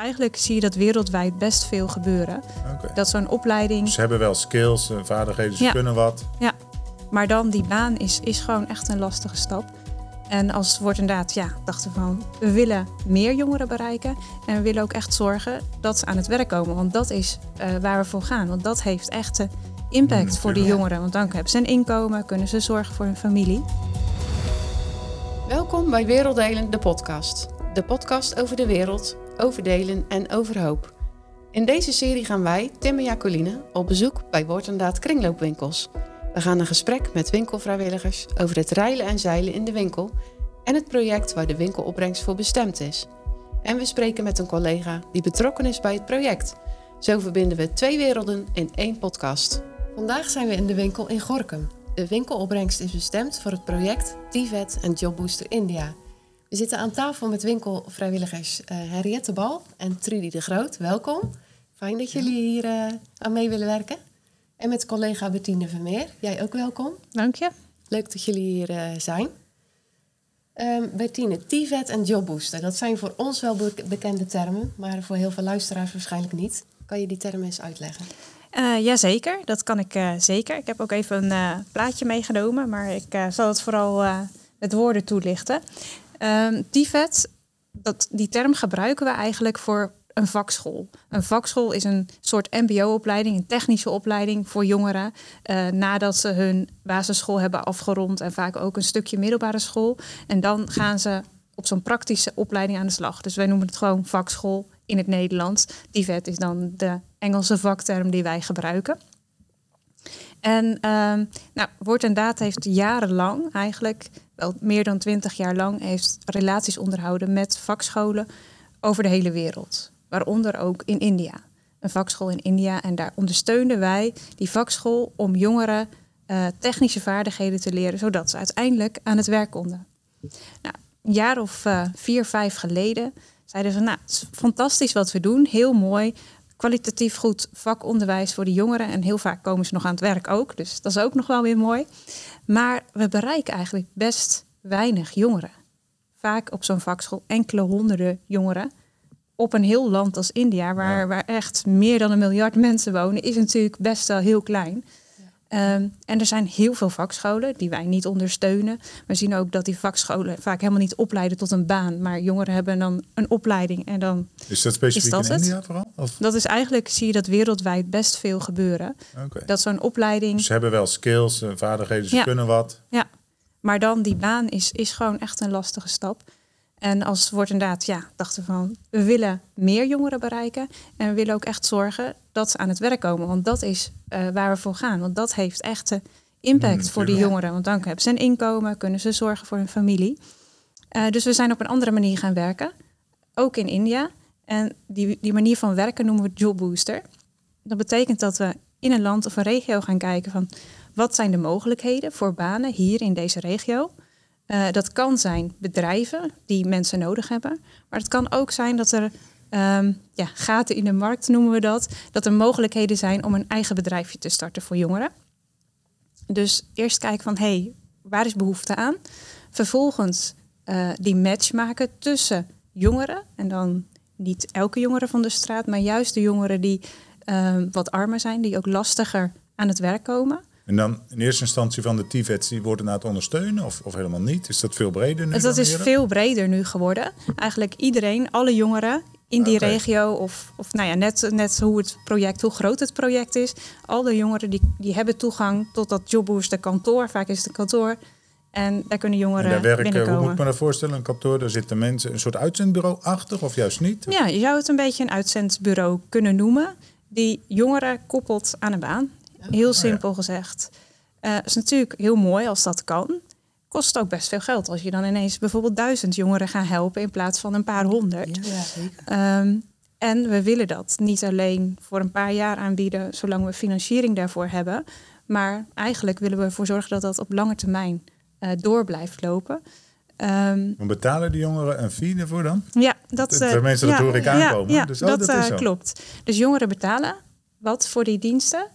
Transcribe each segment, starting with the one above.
eigenlijk zie je dat wereldwijd best veel gebeuren. Oké. Dat zo'n opleiding, Ze hebben wel skills, vaardigheden, ze Ja. kunnen wat. maar dan die baan is, is gewoon echt een lastige stap. En als het wordt inderdaad, ja, dachten van, we willen meer jongeren bereiken. En we willen ook echt zorgen dat ze aan het werk komen. Want dat is eh, waar we voor gaan. Want dat heeft echt eh, impact Mm, voor die jongeren. Want dan hebben ze een inkomen, kunnen ze zorgen voor hun familie. Welkom bij Werelddelen, de podcast. De podcast over de wereld, over delen en over hoop. In deze serie gaan wij, Tim en Jacoline, op bezoek bij Woord en Daad kringloopwinkels. We gaan een gesprek met winkelvrijwilligers over het reilen en zeilen in de winkel en het project waar de winkelopbrengst voor bestemd is. En we spreken met een collega die betrokken is bij het project. Zo verbinden we twee werelden in één podcast. Vandaag zijn we in de winkel in Gorkum. De winkelopbrengst is bestemd voor het project TVET en Jobbooster India. We zitten aan tafel met winkelvrijwilligers eh Henriette Bal en Trudy de Groot. Welkom. Fijn dat jullie hier eh, aan mee willen werken. En met collega Bettine Vermeer. Jij ook welkom. Dank je. Leuk dat jullie hier eh, zijn. Ehm Bettine, TVET en Jobbooster. Dat zijn voor ons wel be- bekende termen, maar voor heel veel luisteraars waarschijnlijk niet. Kan je die termen eens uitleggen? Eh jazeker, dat kan ik zeker. Ik heb ook even een plaatje meegenomen, maar ik zal het vooral met woorden toelichten. TVET, dat, die term gebruiken we eigenlijk voor een vakschool. Een vakschool is een soort mbo-opleiding, een technische opleiding voor jongeren... eh, nadat ze hun basisschool hebben afgerond en vaak ook een stukje middelbare school. En dan gaan ze op zo'n praktische opleiding aan de slag. Dus wij noemen het gewoon vakschool in het Nederlands. TVET is dan de Engelse vakterm die wij gebruiken. En ehm nou, Woord en Daad heeft jarenlang, eigenlijk wel meer dan twintig jaar lang, heeft relaties onderhouden met vakscholen over de hele wereld. Waaronder ook in India. Een vakschool in India. En daar ondersteunen wij die vakschool om jongeren eh, technische vaardigheden te leren, zodat ze uiteindelijk aan het werk konden. Nou, een jaar of eh, vier, vijf geleden zeiden ze, nou, het is fantastisch wat we doen, heel mooi, kwalitatief goed vakonderwijs voor de jongeren. En heel vaak komen ze nog aan het werk ook, dus dat is ook nog wel weer mooi. Maar we bereiken eigenlijk best weinig jongeren. Vaak op zo'n vakschool enkele honderden jongeren. Op een heel land als India, waar, Ja. waar echt meer dan een miljard mensen wonen, is natuurlijk best wel heel klein. Ehm, en er zijn heel veel vakscholen die wij niet ondersteunen. We zien ook dat die vakscholen vaak helemaal niet opleiden tot een baan. Maar jongeren hebben dan een opleiding. En dan, Is dat specifiek Is dat in het? India vooral? Of? dat is eigenlijk, zie je dat wereldwijd best veel gebeuren. Dat zo'n opleiding, Ze hebben wel skills, vaardigheden, ze Ja. kunnen wat. maar dan die baan is, is gewoon echt een lastige stap. En als het wordt inderdaad, ja, dachten van, we willen meer jongeren bereiken. En we willen ook echt zorgen dat ze aan het werk komen. Want dat is eh, waar we voor gaan. Want dat heeft echt eh, impact Mm, voor die jongeren. Want dan hebben ze een inkomen, kunnen ze zorgen voor hun familie. Eh, dus we zijn op een andere manier gaan werken. Ook in India. En die, die manier van werken noemen we job booster. Dat betekent dat we in een land of een regio gaan kijken van wat zijn de mogelijkheden voor banen hier in deze regio. Eh, dat kan zijn bedrijven die mensen nodig hebben. Maar het kan ook zijn dat er ehm, ja, gaten in de markt noemen we dat. Dat er mogelijkheden zijn om een eigen bedrijfje te starten voor jongeren. Dus eerst kijken van hé, hey, waar is behoefte aan? Vervolgens eh, die match maken tussen jongeren. En dan niet elke jongere van de straat, maar juist de jongeren die ehm, wat armer zijn, die ook lastiger aan het werk komen. En dan in eerste instantie van de TVETs, die worden na het ondersteunen of, of helemaal niet? Is dat veel breder nu Dus dan dat is eerder? veel breder nu geworden. Eigenlijk iedereen, alle jongeren in die Oké. regio, of, of nou ja, net, net hoe het project, hoe groot het project is. Alle jongeren die, die hebben toegang tot dat jobbooster kantoor. Vaak is het een kantoor. En daar kunnen En jongeren daar werken, hoe moet ik me dat voorstellen? Een kantoor, daar zitten mensen, een soort uitzendbureau achter of juist niet? Ja, je zou het een beetje een uitzendbureau kunnen noemen. Die jongeren koppelt aan een baan. Heel simpel gezegd. Eh is natuurlijk heel mooi als dat kan. Kost ook best veel geld als je dan ineens bijvoorbeeld duizend jongeren gaat helpen in plaats van een paar honderd. Ja, zeker. Ehm, en we willen dat niet alleen voor een paar jaar aanbieden, zolang we financiering daarvoor hebben. Maar eigenlijk willen we ervoor zorgen dat dat op lange termijn eh, door blijft lopen. Dan betalen die jongeren een fee ervoor dan? ja, dat, Dat- eh, tenminste, dat hoor ik aankomen. Ja, Dus, oh, dat, dat is zo. klopt. Dus jongeren betalen wat voor die diensten.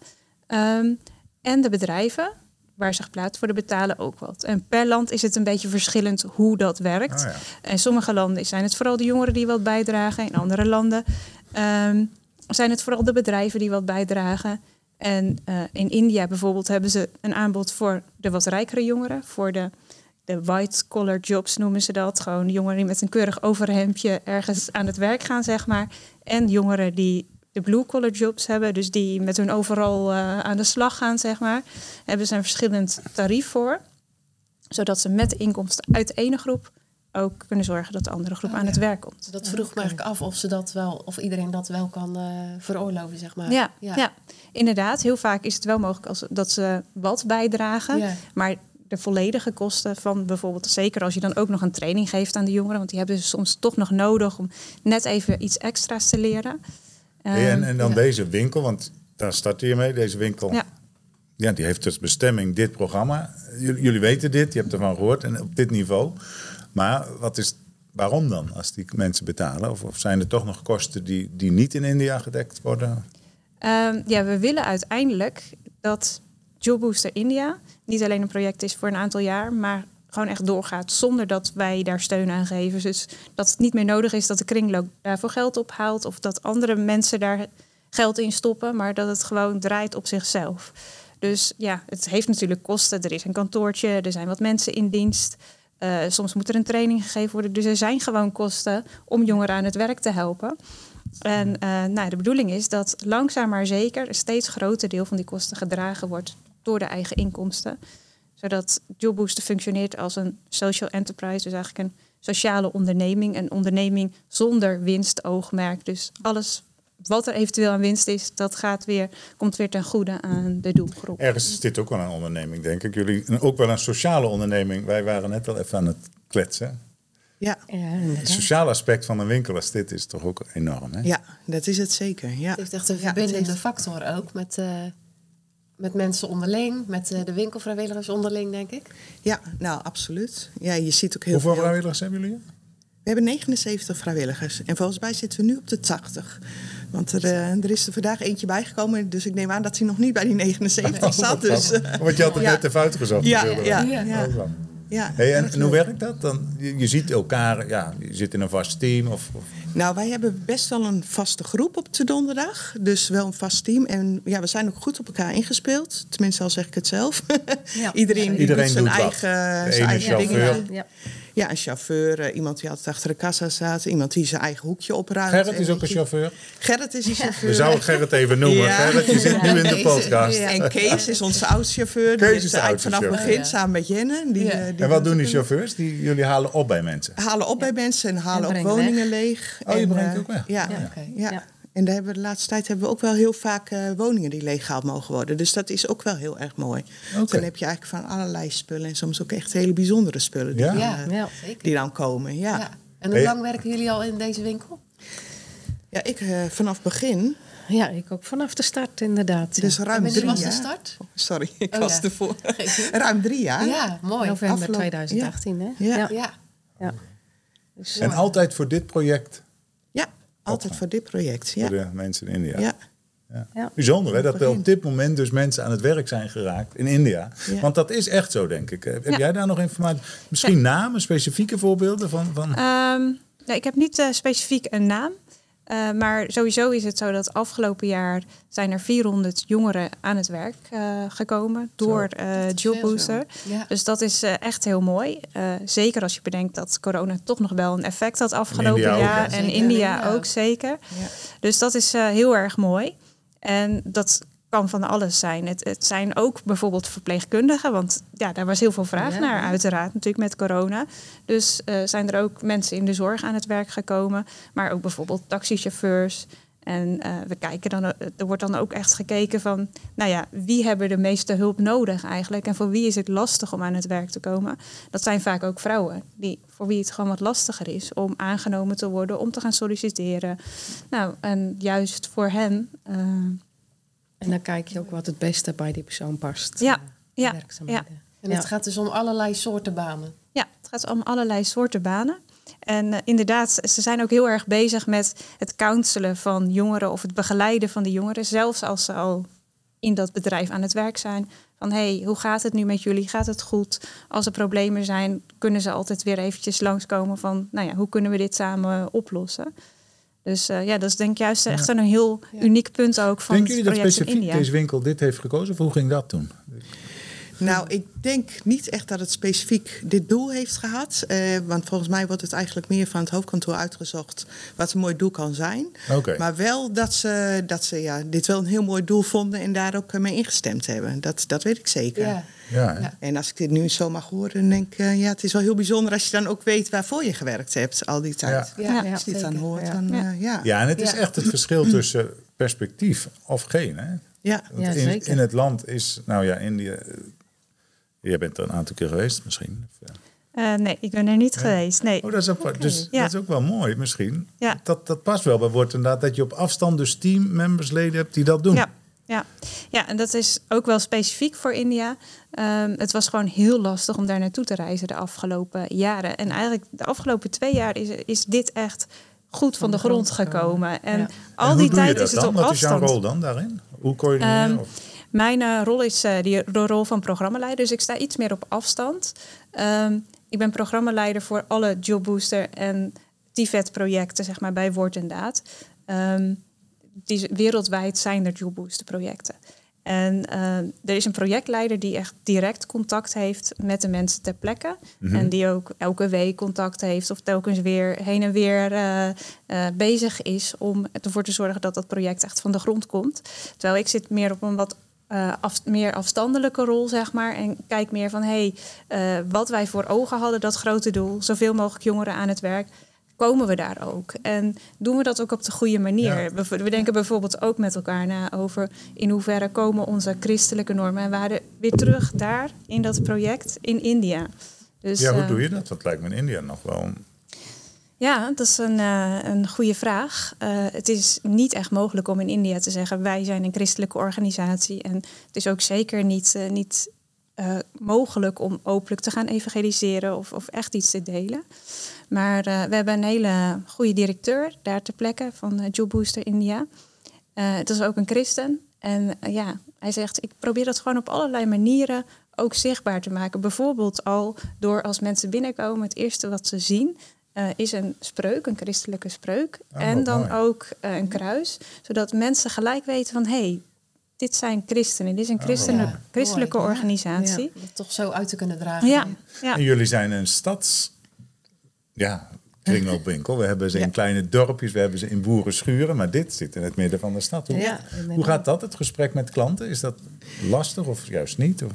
Ehm, en de bedrijven waar ze geplaatst worden betalen ook wat. En per land is het een beetje verschillend hoe dat werkt. Ah, ja. In sommige landen zijn het vooral de jongeren die wat bijdragen. In andere landen ehm, zijn het vooral de bedrijven die wat bijdragen. En eh, in India bijvoorbeeld hebben ze een aanbod voor de wat rijkere jongeren. Voor de, de white-collar jobs noemen ze dat. Gewoon jongeren die met een keurig overhemdje ergens aan het werk gaan, zeg maar. En jongeren die de blue-collar jobs hebben. Dus die met hun overal eh, aan de slag gaan, zeg maar. Hebben ze een verschillend tarief voor. Zodat ze met de inkomsten uit de ene groep ook kunnen zorgen dat de andere groep Oh, aan het werk komt. Dat vroeg me eigenlijk af of ze dat wel, of iedereen dat wel kan eh, veroorloven, zeg maar. Ja, ja. inderdaad. Heel vaak is het wel mogelijk als, dat ze wat bijdragen. Ja. Maar de volledige kosten van bijvoorbeeld, zeker als je dan ook nog een training geeft aan de jongeren, want die hebben ze soms toch nog nodig om net even iets extra's te leren. Hey, en, Ehm, en dan ja. deze winkel, want daar start je mee. Deze winkel, Ja. ja. die heeft als bestemming dit programma. Jullie, jullie weten dit, je hebt ervan gehoord en op dit niveau. Maar wat is, waarom dan, als die mensen betalen? Of, of zijn er toch nog kosten die, die niet in India gedekt worden? Ehm, ja, we willen uiteindelijk dat Job Booster India niet alleen een project is voor een aantal jaar, maar gewoon echt doorgaat zonder dat wij daar steun aan geven. Dus dat het niet meer nodig is dat de kringloop daarvoor geld ophaalt of dat andere mensen daar geld in stoppen, maar dat het gewoon draait op zichzelf. Dus ja, het heeft natuurlijk kosten. Er is een kantoortje, er zijn wat mensen in dienst. Eh, soms moet er een training gegeven worden. Dus er zijn gewoon kosten om jongeren aan het werk te helpen. En eh, nou, de bedoeling is dat langzaam maar zeker een steeds groter deel van die kosten gedragen wordt door de eigen inkomsten. Zodat JobBooster functioneert als een social enterprise, dus eigenlijk een sociale onderneming. Een onderneming zonder winstoogmerk. Dus alles wat er eventueel aan winst is, dat gaat weer, komt weer ten goede aan de doelgroep. Ergens is dit ook wel een onderneming, denk ik. Jullie ook wel een sociale onderneming. Wij waren net wel even aan het kletsen. Ja, Ja, Het sociale aspect van een winkel als dit is toch ook enorm, hè? ja, dat is het zeker. Ja. Het heeft echt een verbindende factor ook met, eh, met mensen onderling, met eh, de winkelvrijwilligers onderling, denk ik. Ja, nou absoluut. Ja, je ziet ook heel Hoeveel veel. vrijwilligers hebben jullie? We hebben 79 vrijwilligers en volgens mij zitten we nu op de 80. Want er, eh, er is er vandaag eentje bijgekomen, dus ik neem aan dat hij nog niet bij die 79 zat. Dus, Want je had het Ja. net even uitgezocht. ja, ja, Ja. ja, wel. Ja. Hey, en, en hoe werkt dat dan? Je, je ziet elkaar, ja, je zit in een vast team. Of, of Nou, wij hebben best wel een vaste groep op de donderdag. Dus wel een vast team. En ja, we zijn ook goed op elkaar ingespeeld. Tenminste, al zeg ik het zelf. Ja. Iedereen, Iedereen doet zijn doet wat. eigen, zijn eigen chauffeur. dingen. Ja. Ja, een chauffeur, eh, iemand die altijd achter de kassa staat, iemand die zijn eigen hoekje opruimt. Gerrit is ook een chauffeur. Gerrit is een chauffeur. We zouden Gerrit even noemen. Ja. Gerrit, je zit nu in de podcast. Ja. En Kees is onze oud-chauffeur. Kees Die is eigenlijk vanaf het oud-chauffeur. begin samen met Jenne. Die, Ja. eh, die En wat doen die chauffeurs? Die, jullie halen op bij mensen. Halen op bij mensen en halen En ook woningen leeg. Oh, je En, brengt eh, ook weg? Ja, Ja, ja. Ja. Ja. En daar hebben we de laatste tijd hebben we ook wel heel vaak eh, woningen die leeggehaald mogen worden. Dus dat is ook wel heel erg mooi. Dan heb je eigenlijk van allerlei spullen. En soms ook echt hele bijzondere spullen die, Ja? dan, Ja, eh, ja, zeker. die dan komen. Ja, Ja. ja. En hoe lang werken jullie al in deze winkel? ik eh, vanaf begin, Ja, ik ook vanaf de start inderdaad. dus ruim wanneer drie was de jaar. start? Sorry, ik Oh, was ja. ervoor. Ruim drie jaar. Ja, mooi. November afgelopen- 2018, hè? Ja. ja. Ja. ja. Dus, En altijd voor dit project. Altijd voor dit project. Ja. Voor de mensen in India. Ja. Ja. Ja. Bijzonder hè, dat er op dit moment dus mensen aan het werk zijn geraakt in India. Ja. Want dat is echt zo, denk ik. Heb Ja. jij daar nog informatie? Misschien namen, specifieke voorbeelden van? van... Ehm, nee, ik heb niet eh, specifiek een naam. Eh, maar sowieso is het zo dat afgelopen jaar zijn er 400 jongeren aan het werk eh, gekomen door eh Job Booster. Ja. Dus dat is eh, echt heel mooi. Eh, zeker als je bedenkt dat corona toch nog wel een effect had afgelopen India ook, jaar. en Zeker, India ja. ook zeker. Ja. Dus dat is eh, heel erg mooi. En dat kan van alles zijn. Het, het zijn ook bijvoorbeeld verpleegkundigen, want ja, daar was heel veel vraag Ja, naar, uiteraard, natuurlijk met corona. Dus eh, zijn er ook mensen in de zorg aan het werk gekomen, maar ook bijvoorbeeld taxichauffeurs. En eh, we kijken dan, eh, er wordt dan ook echt gekeken van, nou ja, wie hebben de meeste hulp nodig eigenlijk? En voor wie is het lastig om aan het werk te komen? Dat zijn vaak ook vrouwen, die, voor wie het gewoon wat lastiger is om aangenomen te worden, om te gaan solliciteren. Nou, en juist voor hen, En dan kijk je ook wat het beste bij die persoon past. Ja, eh, ja, werkzaamheden. En Ja. het gaat dus om allerlei soorten banen. Ja, het gaat om allerlei soorten banen. En eh, inderdaad, ze zijn ook heel erg bezig met het counselen van jongeren of het begeleiden van de jongeren, zelfs als ze al in dat bedrijf aan het werk zijn. Van hey, hoe gaat het nu met jullie? Gaat het goed? Als er problemen zijn, kunnen ze altijd weer eventjes langskomen van, nou ja, hoe kunnen we dit samen oplossen? Dus uh, ja, dat is denk ik juist echt een heel uniek punt ook van Denken het jullie dat in specifiek India. deze winkel dit heeft gekozen? Of hoe ging dat toen? Nou, ik denk niet echt dat het specifiek dit doel heeft gehad. Eh, want volgens mij wordt het eigenlijk meer van het hoofdkantoor uitgezocht wat een mooi doel kan zijn. Oké. Maar wel dat ze, dat ze ja, dit wel een heel mooi doel vonden en daar ook eh, mee ingestemd hebben. Dat, dat weet ik zeker. Ja. Ja. En als ik dit nu zo mag horen, dan denk ik, eh, ja, het is wel heel bijzonder als je dan ook weet waarvoor je gewerkt hebt al die tijd. Ja. Ja, Ja, Als je dit dan zeker. hoort, Ja. dan Ja. ja. ja, en het is echt het verschil tussen perspectief of geen. Hè? Ja, in, zeker. in het land is, nou ja, India. Jij bent er een aantal keer geweest misschien. Eh, nee, ik ben er niet geweest. Nee. Oh, dat is ook, wel- dus, Ja. dat is ook wel mooi misschien. Ja. Dat, dat past wel bij woord inderdaad dat je op afstand dus teammembers leden hebt die dat doen. Ja, ja. ja, en dat is ook wel specifiek voor India. Ehm, het was gewoon heel lastig om daar naartoe te reizen de afgelopen jaren. En eigenlijk de afgelopen twee jaar is, is dit echt goed van, de, grond gekomen. En Ja. al En die tijd dat is het dan? op Wat is jouw afstand. rol dan daarin? Hoe coördineer je? Of- Mijn eh, rol is eh, die, de rol van programmaleider, dus ik sta iets meer op afstand. Ehm, ik ben programmaleider voor alle Jobbooster en TVET-projecten zeg maar, bij Woord en Daad. Ehm, die, wereldwijd zijn er Jobbooster-projecten. En ehm, er is een projectleider die echt direct contact heeft met de mensen ter plekke. Mhm. En die ook elke week contact heeft of telkens weer heen en weer eh, eh, bezig is om ervoor te zorgen dat dat project echt van de grond komt. Terwijl ik zit meer op een wat eh, af, meer afstandelijke rol, zeg maar. En kijk meer van, hé, hey, eh, wat wij voor ogen hadden, dat grote doel. Zoveel mogelijk jongeren aan het werk. Komen we daar ook? En doen we dat ook op de goede manier? Ja. We, we denken bijvoorbeeld ook met elkaar na over... in hoeverre komen onze christelijke normen en waarden weer terug daar in dat project in India. Dus, ja, hoe eh, doe je dat? Dat lijkt me in India nog wel. Ja, dat is een, eh, een goede vraag. Eh, het is niet echt mogelijk om in India te zeggen: wij zijn een christelijke organisatie. En het is ook zeker niet, eh, niet mogelijk om openlijk te gaan evangeliseren of, of echt iets te delen. Maar we hebben een hele goede directeur daar ter plekke van Job Booster India. Het is ook een christen. En ja, hij zegt: ik probeer dat gewoon op allerlei manieren ook zichtbaar te maken. Bijvoorbeeld al door als mensen binnenkomen, het eerste wat ze zien uh, is een spreuk, een christelijke spreuk. Oh, en dan mooi. ook uh, een kruis, zodat mensen gelijk weten van hé, hey, dit zijn christenen, dit is een Oh, christene, ja. christelijke Mooi. organisatie. Om het toch zo uit te kunnen dragen. Ja, ja. En jullie zijn een stads... Ja, kringloopwinkel. We hebben ze in Ja. kleine dorpjes, we hebben ze in boerenschuren. Maar dit zit in het midden van de stad. Hoe, Ja, hoe gaat dat, het gesprek met klanten? Is dat lastig of juist niet? Of?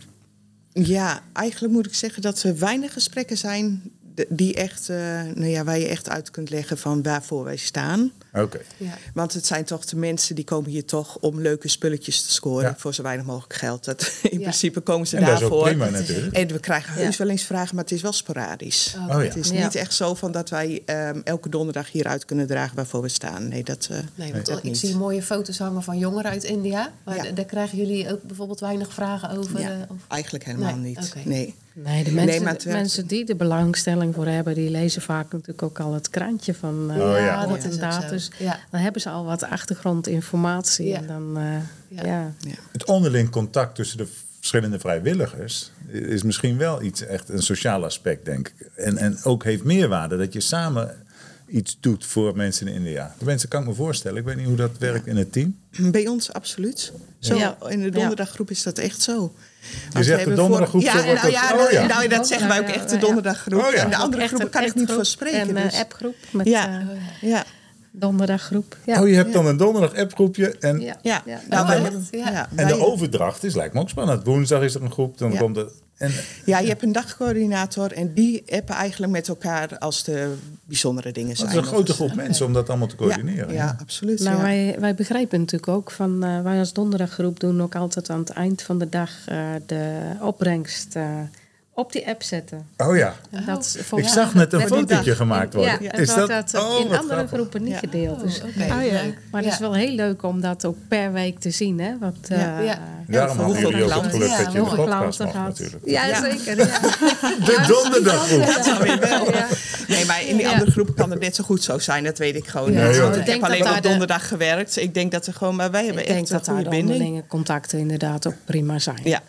Ja, eigenlijk moet ik zeggen dat er weinig gesprekken zijn die echt, eh, nou ja, waar je echt uit kunt leggen van waarvoor wij staan. Oké. Ja. Want het zijn toch de mensen die komen hier toch om leuke spulletjes te scoren Ja. voor zo weinig mogelijk geld. Dat, in Ja. principe komen ze En dat is daarvoor. ook prima natuurlijk. En we krijgen heus Ja. wel eens vragen, maar het is wel sporadisch. Oh, Oh ja. Het is Ja. niet echt zo van dat wij ehm, elke donderdag hier uit kunnen dragen waarvoor we staan. Nee, dat, eh, Nee, want dat ik niet. zie mooie foto's hangen van jongeren uit India. Maar daar krijgen jullie ook bijvoorbeeld weinig vragen over. Ja, eh, of- eigenlijk helemaal Nee, niet. Nee. Nee, de Nee, mensen, werkt- mensen die er belangstelling voor hebben, die lezen vaak natuurlijk ook al het krantje van eh Oh ja. Dat en. Dus Ja. dan hebben ze al wat achtergrondinformatie. Ja. En dan, eh, Ja. ja. Ja. Het onderling contact tussen de verschillende vrijwilligers is misschien wel iets echt een sociaal aspect, denk ik. En, en ook heeft meerwaarde dat je samen iets doet voor mensen in India. De mensen kan ik me voorstellen. Ik weet niet hoe dat werkt in het team. Bij ons absoluut. Zo, Ja. In de donderdaggroep is dat echt zo. Je we zegt de donderdaggroep, voor- Ja, nou, het- ja, oh nou, ja. nou, dat zeggen wij ook Ja, echt de ja. donderdaggroep. Oh ja. En de andere groepen kan ik niet voor spreken. En een dus- appgroep met Ja. eh, ja. donderdaggroep. Ja. Oh, je hebt dan een donderdag appgroepje en, Ja. Ja. Ja. Nou, ja. Ja. ja, en de overdracht is lijkt me ook spannend. Woensdag is er een groep, dan Ja. komt er... En, ja, je hebt een dagcoördinator en die appen eigenlijk met elkaar als de bijzondere dingen dat zijn. is een grote groep mensen om dat allemaal te coördineren. Ja, ja absoluut. Nou, ja. wij, wij begrijpen natuurlijk ook van, eh, wij als donderdaggroep doen ook altijd aan het eind van de dag eh, de opbrengst eh, op die app zetten. Oh ja. En dat is Ik volgens- zag net een fotootje gemaakt worden. Ja, Is dat, dat- oh, in andere grappig. groepen niet Ja. gedeeld. Dus, oké. Oh, ja. leuk. Maar het is wel heel leuk om dat ook per week te zien. Hè? Want, Ja. eh, Ja. Daarom voor hadden hoeveel jullie ook het klanten? geluk Ja, dat je in de hoeveel podcast klanten mag natuurlijk. Ja, Ja. zeker. Ja. De donderdaggroep. Dat dan weer wel. Ja. Nee, maar in die Ja. andere groepen kan het net zo goed zo zijn. Dat weet ik gewoon Ja, niet. Ik ik heb alleen op de- donderdag gewerkt. Ik denk dat ze gewoon... Maar wij hebben Ik denk echt dat daar de onderlinge contacten inderdaad ook prima zijn. Ja,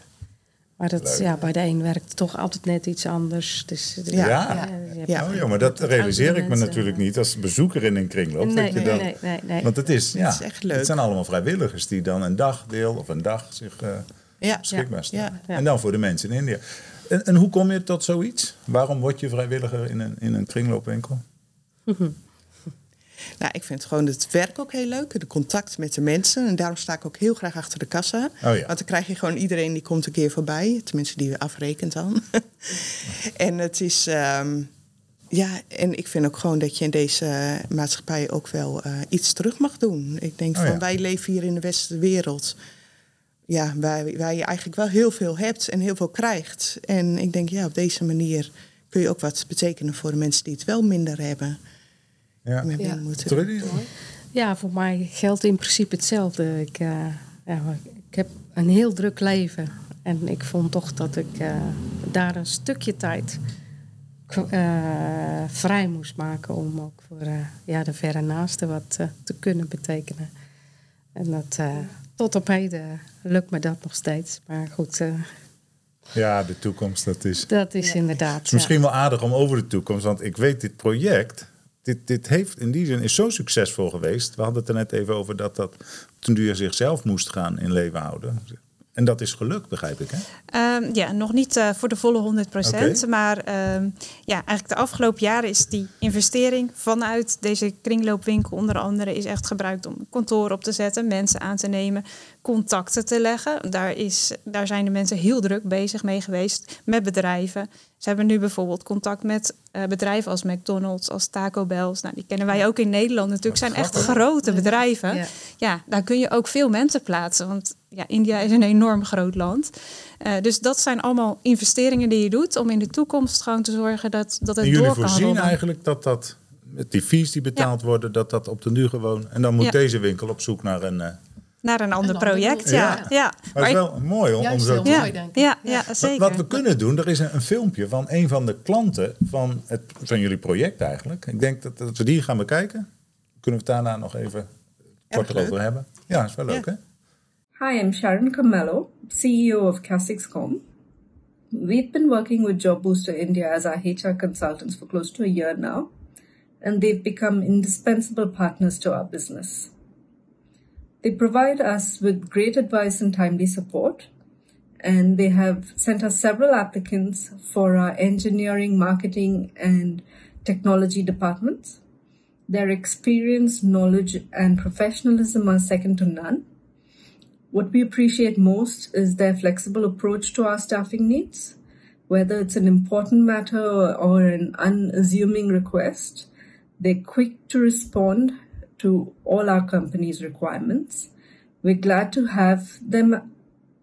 Maar dat, ja, bij de een werkt het toch altijd net iets anders. Dus, eh, Ja. Ja. je Ja. Oh ja, maar dat realiseer ik me natuurlijk niet als bezoeker in een kringloop. Nee, dat je nee, dan, nee, nee, nee. Want het is, ja, is echt leuk. Het zijn allemaal vrijwilligers die dan een dagdeel of een dag zich eh, ja. beschikbaar stellen. Ja. Ja. En dan voor de mensen in India. En, en hoe kom je tot zoiets? Waarom word je vrijwilliger in een, in een kringloopwinkel? Nou, ik vind gewoon het werk ook heel leuk. De contact met de mensen. En daarom sta ik ook heel graag achter de kassa. Oh ja. Want dan krijg je gewoon iedereen die komt een keer voorbij. Tenminste, die afrekent dan. en het is... ehm, ja, en ik vind ook gewoon dat je in deze maatschappij ook wel eh, iets terug mag doen. Ik denk Oh van, wij leven hier in de westerse wereld. Ja, waar, waar je eigenlijk wel heel veel hebt en heel veel krijgt. En ik denk, ja, op deze manier kun je ook wat betekenen voor de mensen die het wel minder hebben. Ja. Ja. moeten. Ja, voor mij geldt in principe hetzelfde. Ik, eh, ja, ik heb een heel druk leven. En ik vond toch dat ik eh, daar een stukje tijd eh, vrij moest maken om ook voor eh, ja, de verre naasten wat te kunnen betekenen. En dat, eh, tot op heden lukt me dat nog steeds. Maar goed, eh, Ja, de toekomst, dat is... dat is inderdaad. Het is misschien wel aardig om over de toekomst, want ik weet dit project, dit, dit heeft in die zin is zo succesvol geweest. We hadden het er net even over dat dat toen je zichzelf moest gaan in leven houden. En dat is gelukt, begrijp ik. Hè? Ehm, ja, nog niet eh, voor de volle 100 Oké. Maar ehm, ja, eigenlijk de afgelopen jaren is die investering vanuit deze kringloopwinkel onder andere is echt gebruikt om kantoor op te zetten, mensen aan te nemen, contacten te leggen. Daar, is, daar zijn de mensen heel druk bezig mee geweest met bedrijven. Ze hebben nu bijvoorbeeld contact met eh, bedrijven als McDonald's, als Taco Bell's. Nou, die kennen wij ook in Nederland natuurlijk. Zijn echt grote bedrijven. Ja. Ja, daar kun je ook veel mensen plaatsen. Want ja, India is een enorm groot land. Eh, dus dat zijn allemaal investeringen die je doet om in de toekomst gewoon te zorgen dat, dat het En jullie door kan voorzien rollen. eigenlijk dat dat, met die fees die betaald worden, dat dat op de nu gewoon... En dan moet Ja. deze winkel op zoek naar een... eh, Naar een ander Een project, ja. Ja. ja. maar het is wel mooi om, zo te mooi, ja, denk ik. ja, ja, Wat- zeker. Wat we kunnen doen, er is een, een filmpje van een van de klanten van, het, van jullie project eigenlijk. Ik denk dat, dat we die gaan bekijken. Kunnen we het daarna nog even korter leuk. over hebben? Ja, is wel leuk Ja. hè? Hi, I'm Sharon Camello, CEO of Casixcom. We've been working with Job Booster India as our HR consultants for close to a year now, and they've become indispensable partners to our business. They provide us with great advice and timely support, and they have sent us several applicants for our engineering, marketing, and technology departments. Their experience, knowledge, and professionalism are second to none. What we appreciate most is their flexible approach to our staffing needs, whether it's an important matter or, an unassuming request. They're quick to respond to all our company's requirements. We're glad to have them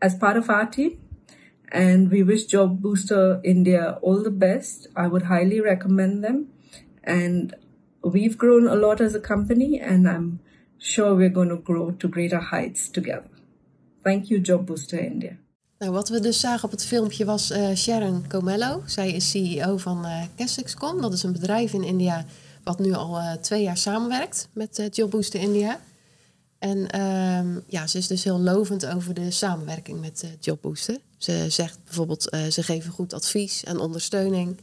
as part of our team, and we wish Job Booster India all the best. I would highly recommend them, and we've grown a lot as a company, and I'm sure we're going to grow to greater heights together. Thank you, Job Booster India. Nou, wat we dus zagen op het filmpje was eh, Sharon Comello. Zij is CEO van Casixcom. Dat is een bedrijf in India wat nu al eh, twee jaar samenwerkt met eh Jobbooster India. En ehm, ja, ze is dus heel lovend over de samenwerking met eh Jobbooster. Ze zegt bijvoorbeeld, ze geven goed advies en ondersteuning.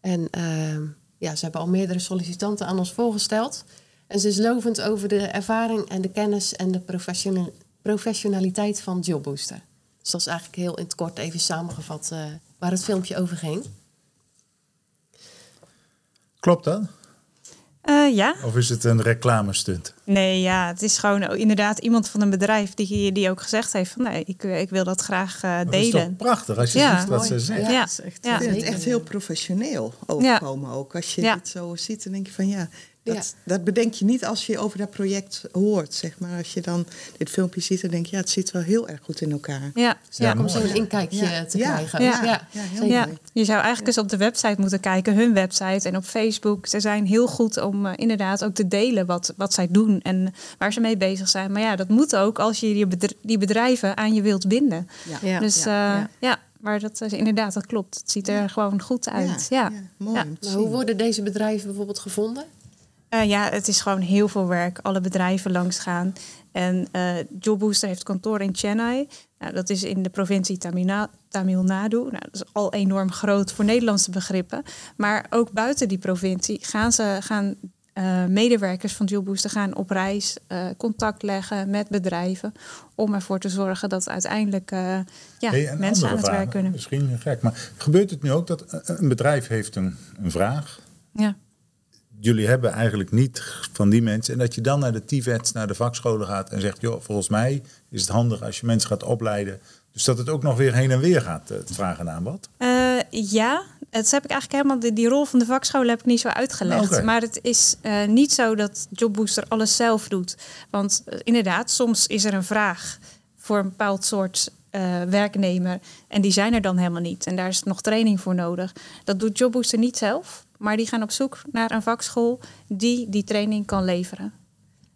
En ehm, ja, ze hebben al meerdere sollicitanten aan ons voorgesteld. En ze is lovend over de ervaring en de kennis en de professional- professionaliteit van Jobbooster. Dus dat is eigenlijk heel in het kort even samengevat eh, waar het filmpje over ging. Klopt dat? Eh, ja, Of is het een reclamestunt? nee, ja, het is gewoon inderdaad iemand van een bedrijf die, die ook gezegd heeft van nee, ik, ik wil dat graag eh, Dat is toch delen. prachtig als je Ja. ziet wat ze zegt. Ja, dat is echt ja. Ik vind het Zeker, echt heel professioneel overkomen ook. Als je Ja. het zo ziet, dan denk je van ja, Dat, Ja. dat bedenk je niet als je over dat project hoort, zeg maar. Als je dan dit filmpje ziet, dan denk je, ja, het zit wel heel erg goed in elkaar. Ja, Ja, ja. Om zo'n inkijkje Ja. te Ja. krijgen. Ja. Ja, heel Ja, mooi. je zou eigenlijk eens op de website moeten kijken, hun website en op Facebook. Ze zijn heel goed om eh, inderdaad ook te delen wat, wat zij doen en waar ze mee bezig zijn. Maar ja, dat moet ook als je die bedr- die bedrijven aan je wilt binden. Ja. Ja. dus ja, ja, ja. maar dat is inderdaad, dat klopt. Het ziet er Ja. gewoon goed uit. Ja. Ja, mooi. Maar hoe worden deze bedrijven bijvoorbeeld gevonden? Eh, ja, het is gewoon heel veel werk. Alle bedrijven langs gaan. En eh Jobbooster heeft kantoor in Chennai. Nou, dat is in de provincie Tamil, Tamil Nadu. Nou, dat is al enorm groot voor Nederlandse begrippen. Maar ook buiten die provincie gaan, ze, gaan eh, medewerkers van Jobbooster gaan op reis, contact leggen met bedrijven. Om ervoor te zorgen dat uiteindelijk ja, Hey, mensen aan het werk kunnen. Misschien gek, maar gebeurt het nu ook dat een- een bedrijf heeft een, een vraag? Ja. Jullie hebben eigenlijk niet van die mensen. En dat je dan naar de TVETs, naar de vakscholen gaat en zegt... joh, volgens mij is het handig als je mensen gaat opleiden. Dus dat het ook nog weer heen en weer gaat, eh, het vragen aan wat. Eh, ja, het heb ik eigenlijk helemaal. Die, die rol van de vakschool heb ik niet zo uitgelegd. Maar het is eh, niet zo dat Jobbooster alles zelf doet. Want inderdaad, soms is er een vraag voor een bepaald soort werknemer. En die zijn er dan helemaal niet. En daar is nog training voor nodig. Dat doet Jobbooster niet zelf. Maar die gaan op zoek naar een vakschool die die training kan leveren.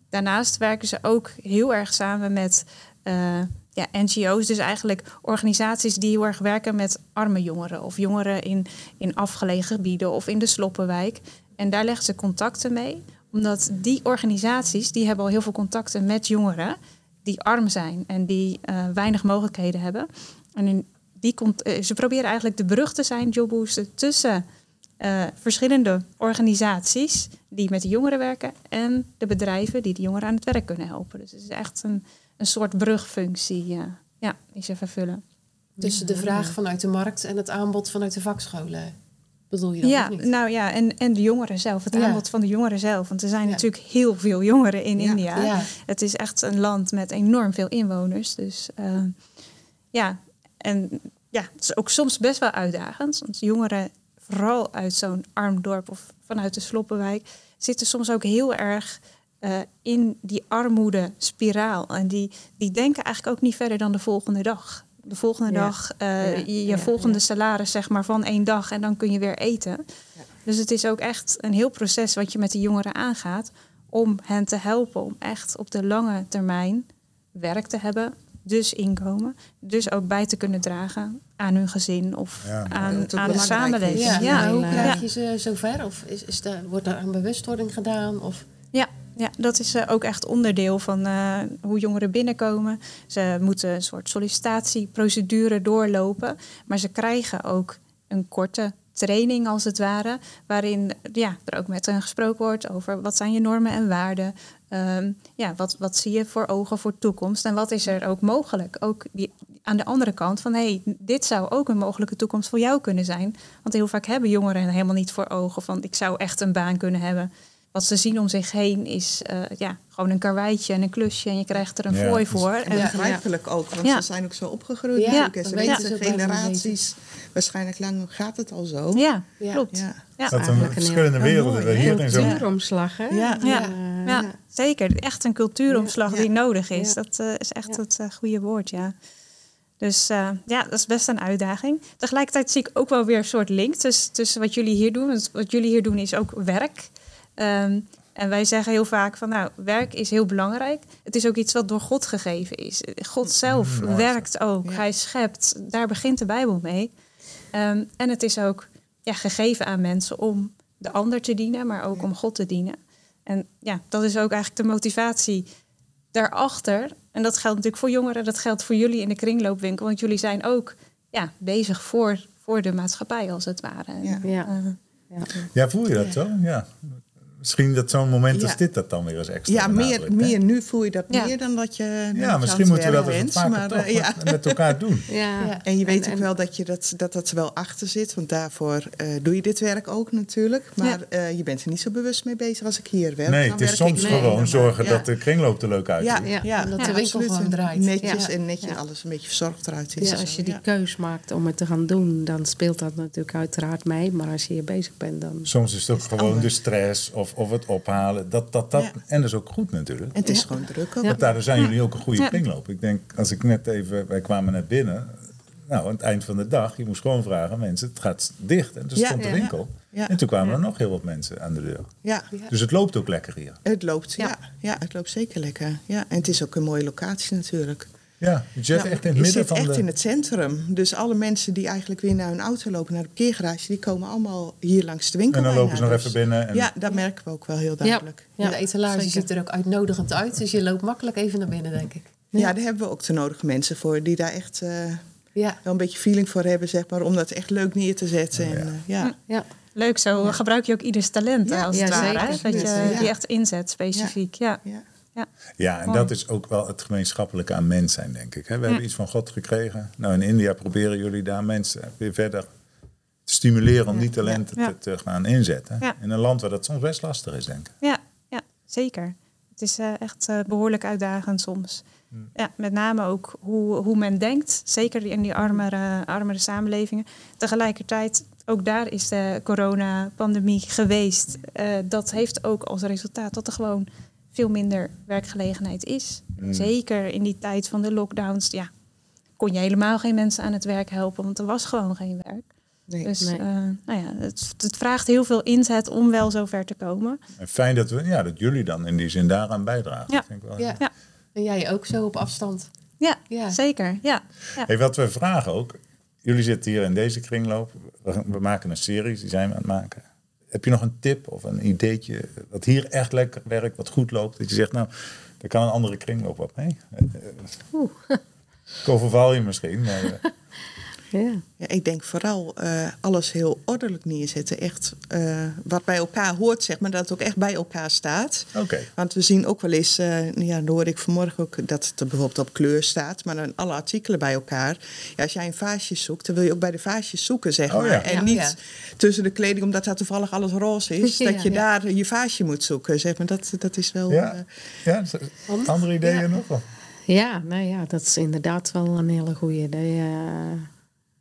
Daarnaast werken ze ook heel erg samen met eh, ja, NGO's, dus eigenlijk organisaties die heel erg werken met arme jongeren of jongeren in, in afgelegen gebieden of in de Sloppenwijk. En daar leggen ze contacten mee, omdat die organisaties die hebben al heel veel contacten met jongeren die arm zijn en die eh, weinig mogelijkheden hebben. En die eh, ze proberen eigenlijk de brug te zijn, Jobbooster, tussen eh, verschillende organisaties die met de jongeren werken en de bedrijven die de jongeren aan het werk kunnen helpen. Dus het is echt een, een soort brugfunctie eh, ja, die ze vervullen. Tussen de vraag vanuit de markt en het aanbod vanuit de vakscholen. Bedoel je dat Ja, niet? nou ja, en, en de jongeren zelf, het Ja. aanbod van de jongeren zelf. Want er zijn Ja. natuurlijk heel veel jongeren in Ja. India. Ja. Het is echt een land met enorm veel inwoners. Dus eh, ja, en ja, het is ook soms best wel uitdagend. Want jongeren, vooral uit zo'n arm dorp of vanuit de Sloppenwijk, zitten soms ook heel erg eh, in die armoede-spiraal. En die, die denken eigenlijk ook niet verder dan de volgende dag. De volgende Ja. dag, eh, Ja, je, je ja, volgende salaris zeg maar van één dag en dan kun je weer eten. Dus het is ook echt een heel proces wat je met de jongeren aangaat om hen te helpen om echt op de lange termijn werk te hebben, dus inkomen, dus ook bij te kunnen dragen aan hun gezin of Ja, aan, de samenleving. Ja, hoe krijg je ze zover? Of is, is daar, wordt daar aan bewustwording gedaan? Of, Ja, ja, dat is eh, ook echt onderdeel van eh, hoe jongeren binnenkomen. Ze moeten een soort sollicitatieprocedure doorlopen, maar ze krijgen ook een korte training als het ware, waarin ja, er ook met hen gesproken wordt over wat zijn je normen en waarden. Ehm, ja, wat, wat zie je voor ogen voor toekomst en wat is er ook mogelijk? Ook die, aan de andere kant van hey, dit zou ook een mogelijke toekomst voor jou kunnen zijn. Want heel vaak hebben jongeren helemaal niet voor ogen van ik zou echt een baan kunnen hebben. Wat ze zien om zich heen is eh, ja, gewoon een karweitje en een klusje en je krijgt er een Ja, fooi voor. En En, begrijpelijk ook, want Ja. ze zijn ook zo opgegroeid. Ja. En ze weten generaties, waarschijnlijk lang gaat het al zo. ja, Ja. klopt. Ja. Ja. Dat een eigenlijk een verschillende heel- werelden hier in zo'n... Cultuuromslag, hè? Ja. Ja, Eh, ja, zeker. Echt een cultuuromslag Ja. die nodig is. Ja. Dat eh, is echt Ja. het eh, goede woord, ja. Dus eh, ja, dat is best een uitdaging. Tegelijkertijd zie ik ook wel weer een soort link tussen, tussen wat jullie hier doen. Want wat jullie hier doen is ook werk. Ehm, en wij zeggen heel vaak van, nou, werk is heel belangrijk. Het is ook iets wat door God gegeven is. God zelf Mm, werkt ook. Ja. Hij schept. Daar begint de Bijbel mee. Ehm, en het is ook ja, gegeven aan mensen om de ander te dienen, maar ook om God te dienen. En ja, dat is ook eigenlijk de motivatie daarachter. En dat geldt natuurlijk voor jongeren, dat geldt voor jullie in de kringloopwinkel. Want jullie zijn ook ja, bezig voor, voor de maatschappij, als het ware. En, Ja. Ja. eh, Ja. Ja, voel je dat zo? Ja. Misschien dat zo'n moment als Ja. dit dat dan weer eens extra Ja, meer, hè? meer nu voel je dat Ja. meer dan dat je. Ja, misschien moeten we dat eens bent, vaker maar, toch eh, ja. met, met elkaar doen. Ja. Ja. En je weet En- ook wel dat, je dat, dat dat er wel achter zit. Want daarvoor eh, doe je dit werk ook natuurlijk. Maar eh, je bent er niet zo bewust mee bezig als ik hier werk. Nee, Dan het is soms mee. gewoon zorgen ja. dat de kringloop er leuk uitziet. Ja, Ja, ja, en dat ja, de winkel absoluut. gewoon draait. Netjes Ja. en netjes Ja. alles een beetje verzorgd eruit is. Dus en als je die ja. keus maakt om het te gaan doen, dan speelt dat natuurlijk uiteraard mee. Maar als je hier bezig bent, dan... Soms is het ook gewoon de stress of of, of het ophalen. Dat, dat, dat, Ja. En dat is ook goed natuurlijk. En het is gewoon druk ook. Want daardoor zijn jullie ook een goede Ja. kringloop. Ik denk, als ik net even, wij kwamen net binnen. Nou, aan het eind van de dag, je moest gewoon vragen, mensen, het gaat dicht. En toen Ja, stond de ja, winkel. ja. En toen kwamen er nog heel wat mensen aan de deur. Ja, Dus het loopt ook lekker hier. het loopt. Ja. Ja. het loopt zeker lekker. Ja, en het is ook een mooie locatie natuurlijk. Ja, je zit Nou, echt in het je midden zit van echt de... in het centrum. Dus alle mensen die eigenlijk weer naar hun auto lopen, naar de parkeergarage, die komen allemaal hier langs de winkel. En dan lopen ze nog even binnen. En, Ja, dat merken we ook wel heel duidelijk. Ja, de etalage zeker. ziet er ook uitnodigend uit, dus je loopt makkelijk even naar binnen, denk ik. Ja, daar hebben we ook de nodige mensen voor die daar echt eh, Ja, wel een beetje feeling voor hebben, zeg maar, om dat echt leuk neer te zetten. En, eh, ja. Ja, Leuk, zo gebruik je ook ieders talent Ja, als ja, het ware. Dat je Ja. die echt inzet specifiek. Ja. Ja. Ja, en Mooi. dat is ook wel het gemeenschappelijke aan mens zijn, denk ik. We hebben iets van God gekregen. Nou, in India proberen jullie daar mensen weer verder te stimuleren om die talenten te, te gaan inzetten. In een land waar dat soms best lastig is, denk ik. Ja, ja, zeker. Het is eh, echt eh, behoorlijk uitdagend soms. Hmm. Ja, met name ook hoe, hoe men denkt, zeker in die armere, armere samenlevingen. Tegelijkertijd, ook daar is de coronapandemie geweest. Eh, dat heeft ook als resultaat dat er gewoon veel minder werkgelegenheid is. Hmm. Zeker in die tijd van de lockdowns, ja, kon je helemaal geen mensen aan het werk helpen, want er was gewoon geen werk. Nee. Dus Nee. eh, nou ja, het, het vraagt heel veel inzet om wel zover te komen. En fijn dat, we, ja, dat jullie dan in die zin daaraan bijdragen. Ja. Vind ik wel ja. Ja. En jij ook zo op afstand. Ja, Ja. zeker. Ja. ja. Hey, wat we vragen ook, jullie zitten hier in deze kringloop. We, we maken een serie, die zijn we aan het maken. Heb je nog een tip of een ideetje wat hier echt lekker werkt, wat goed loopt? Dat je zegt, nou, daar kan een andere kringloop wat mee. Eh, eh, Ik overval je misschien, maar eh, ja. Ja, ik denk vooral eh, alles heel ordelijk neerzetten. Echt eh, wat bij elkaar hoort, zeg maar, dat het ook echt bij elkaar staat. oké. Want we zien ook wel eens, eh ja, dan hoorde ik vanmorgen ook dat het er bijvoorbeeld op kleur staat, maar dan alle artikelen bij elkaar. Ja, als jij een vaasje zoekt, dan wil je ook bij de vaasjes zoeken, zeg Oh maar. ja. En Ja, niet ja. tussen de kleding, omdat dat toevallig alles roze is, Ja, dat je ja. daar je vaasje moet zoeken, zeg maar. Dat, dat is wel. Ja, eh, ja andere ideeën Ja. nog wel? Ja, nou ja, dat is inderdaad wel een hele goede. Eh,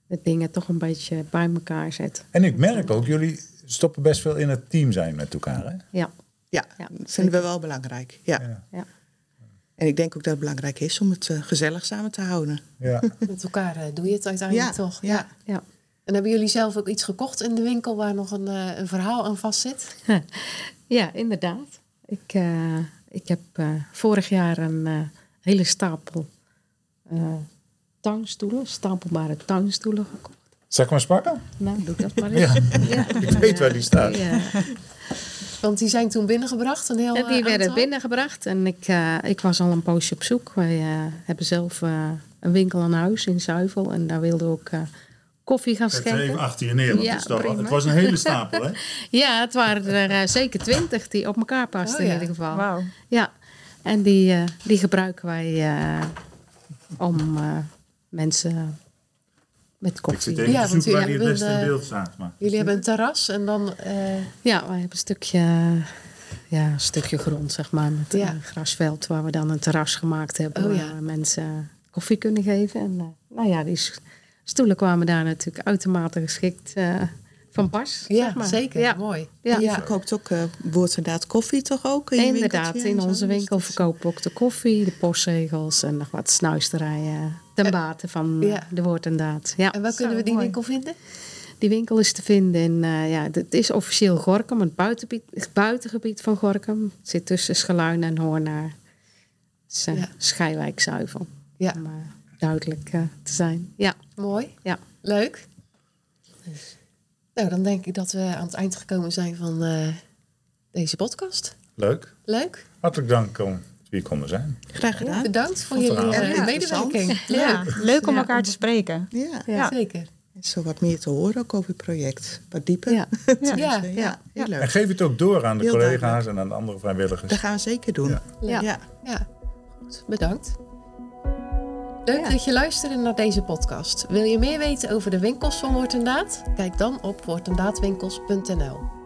de dingen toch een beetje bij elkaar zet. En ik merk ook, jullie stoppen best veel in het team zijn met elkaar. Hè? Ja, ja, Ja, dat vinden we wel belangrijk. Ja. Ja. ja. En ik denk ook dat het belangrijk is om het eh, gezellig samen te houden. Ja. Met elkaar eh, doe je het uiteindelijk Ja, toch? ja. ja. En hebben jullie zelf ook iets gekocht in de winkel waar nog een, eh, een verhaal aan vastzit? Ja, inderdaad. Ik, eh, ik heb eh, vorig jaar een eh, hele stapel eh tuinstoelen, stapelbare tuinstoelen gekocht. Ik maar eens pakken? Nou, doe dat maar eens. Ja. Ik weet waar die staat. Ja. Want die zijn toen binnengebracht, een heel En die eh, werden aantal? binnengebracht en ik, eh, ik was al een poosje op zoek. Wij eh, hebben zelf eh, een winkel aan huis in Zuivel en daar wilden we ook eh, koffie gaan schenken. achter je neer, want Ja, het was een hele stapel. Hè? Ja, het waren er zeker twintig die op elkaar pasten Oh, ja. in ieder geval. Ja, en die, eh, die gebruiken wij eh, om eh, mensen met koffie. even Ja, want jullie hebben beste in beeld staat. Maar. Jullie hebben een terras en dan... eh, Ja, wij hebben een stukje, ja, een stukje grond, zeg maar, met Ja. een grasveld waar we dan een terras gemaakt hebben Oh, waar ja. mensen koffie kunnen geven. En eh, nou ja, die stoelen kwamen daar natuurlijk uitermate geschikt eh, van pas. ja, zeg maar. zeker. Ja. Mooi. Ja. Je verkoopt ook uh, inderdaad koffie toch ook? In je Inderdaad, in onze winkel verkopen we ook de koffie, de postzegels en nog wat snuisterijen ten bate van eh, Ja. de woord en daad. Ja. En waar kunnen we die mooi. winkel vinden? Die winkel is te vinden in, eh, ja, het is officieel Gorkum, het buitengebied, het buitengebied van Gorkum. Het zit tussen Schaluin en Hoornaar. Het is eh, Ja. Schijwijk-Zuivel, Ja, om eh, duidelijk eh, te zijn. Ja, mooi. ja. Leuk. Nou, dan denk ik dat we aan het eind gekomen zijn van eh, deze podcast. Leuk. Leuk. Hartelijk dank om hier konden zijn. Graag gedaan. Bedankt voor jullie eh, Ja, medewerking. Ja, Leuk. leuk om Ja. elkaar te spreken. Ja. Ja. Zeker. En zo wat meer te horen ook over het project. Wat dieper. Ja. Ja. ja. Ja. heel En leuk. geef het ook door aan de Heel collega's duidelijk. en aan de andere vrijwilligers. Dat gaan we zeker doen. Ja. Ja. Ja, goed. Bedankt. Leuk Ja. dat je luisterde naar deze podcast. Wil je meer weten over de winkels van Woord en Daad? Kijk dan op woordendaadwinkels.nl.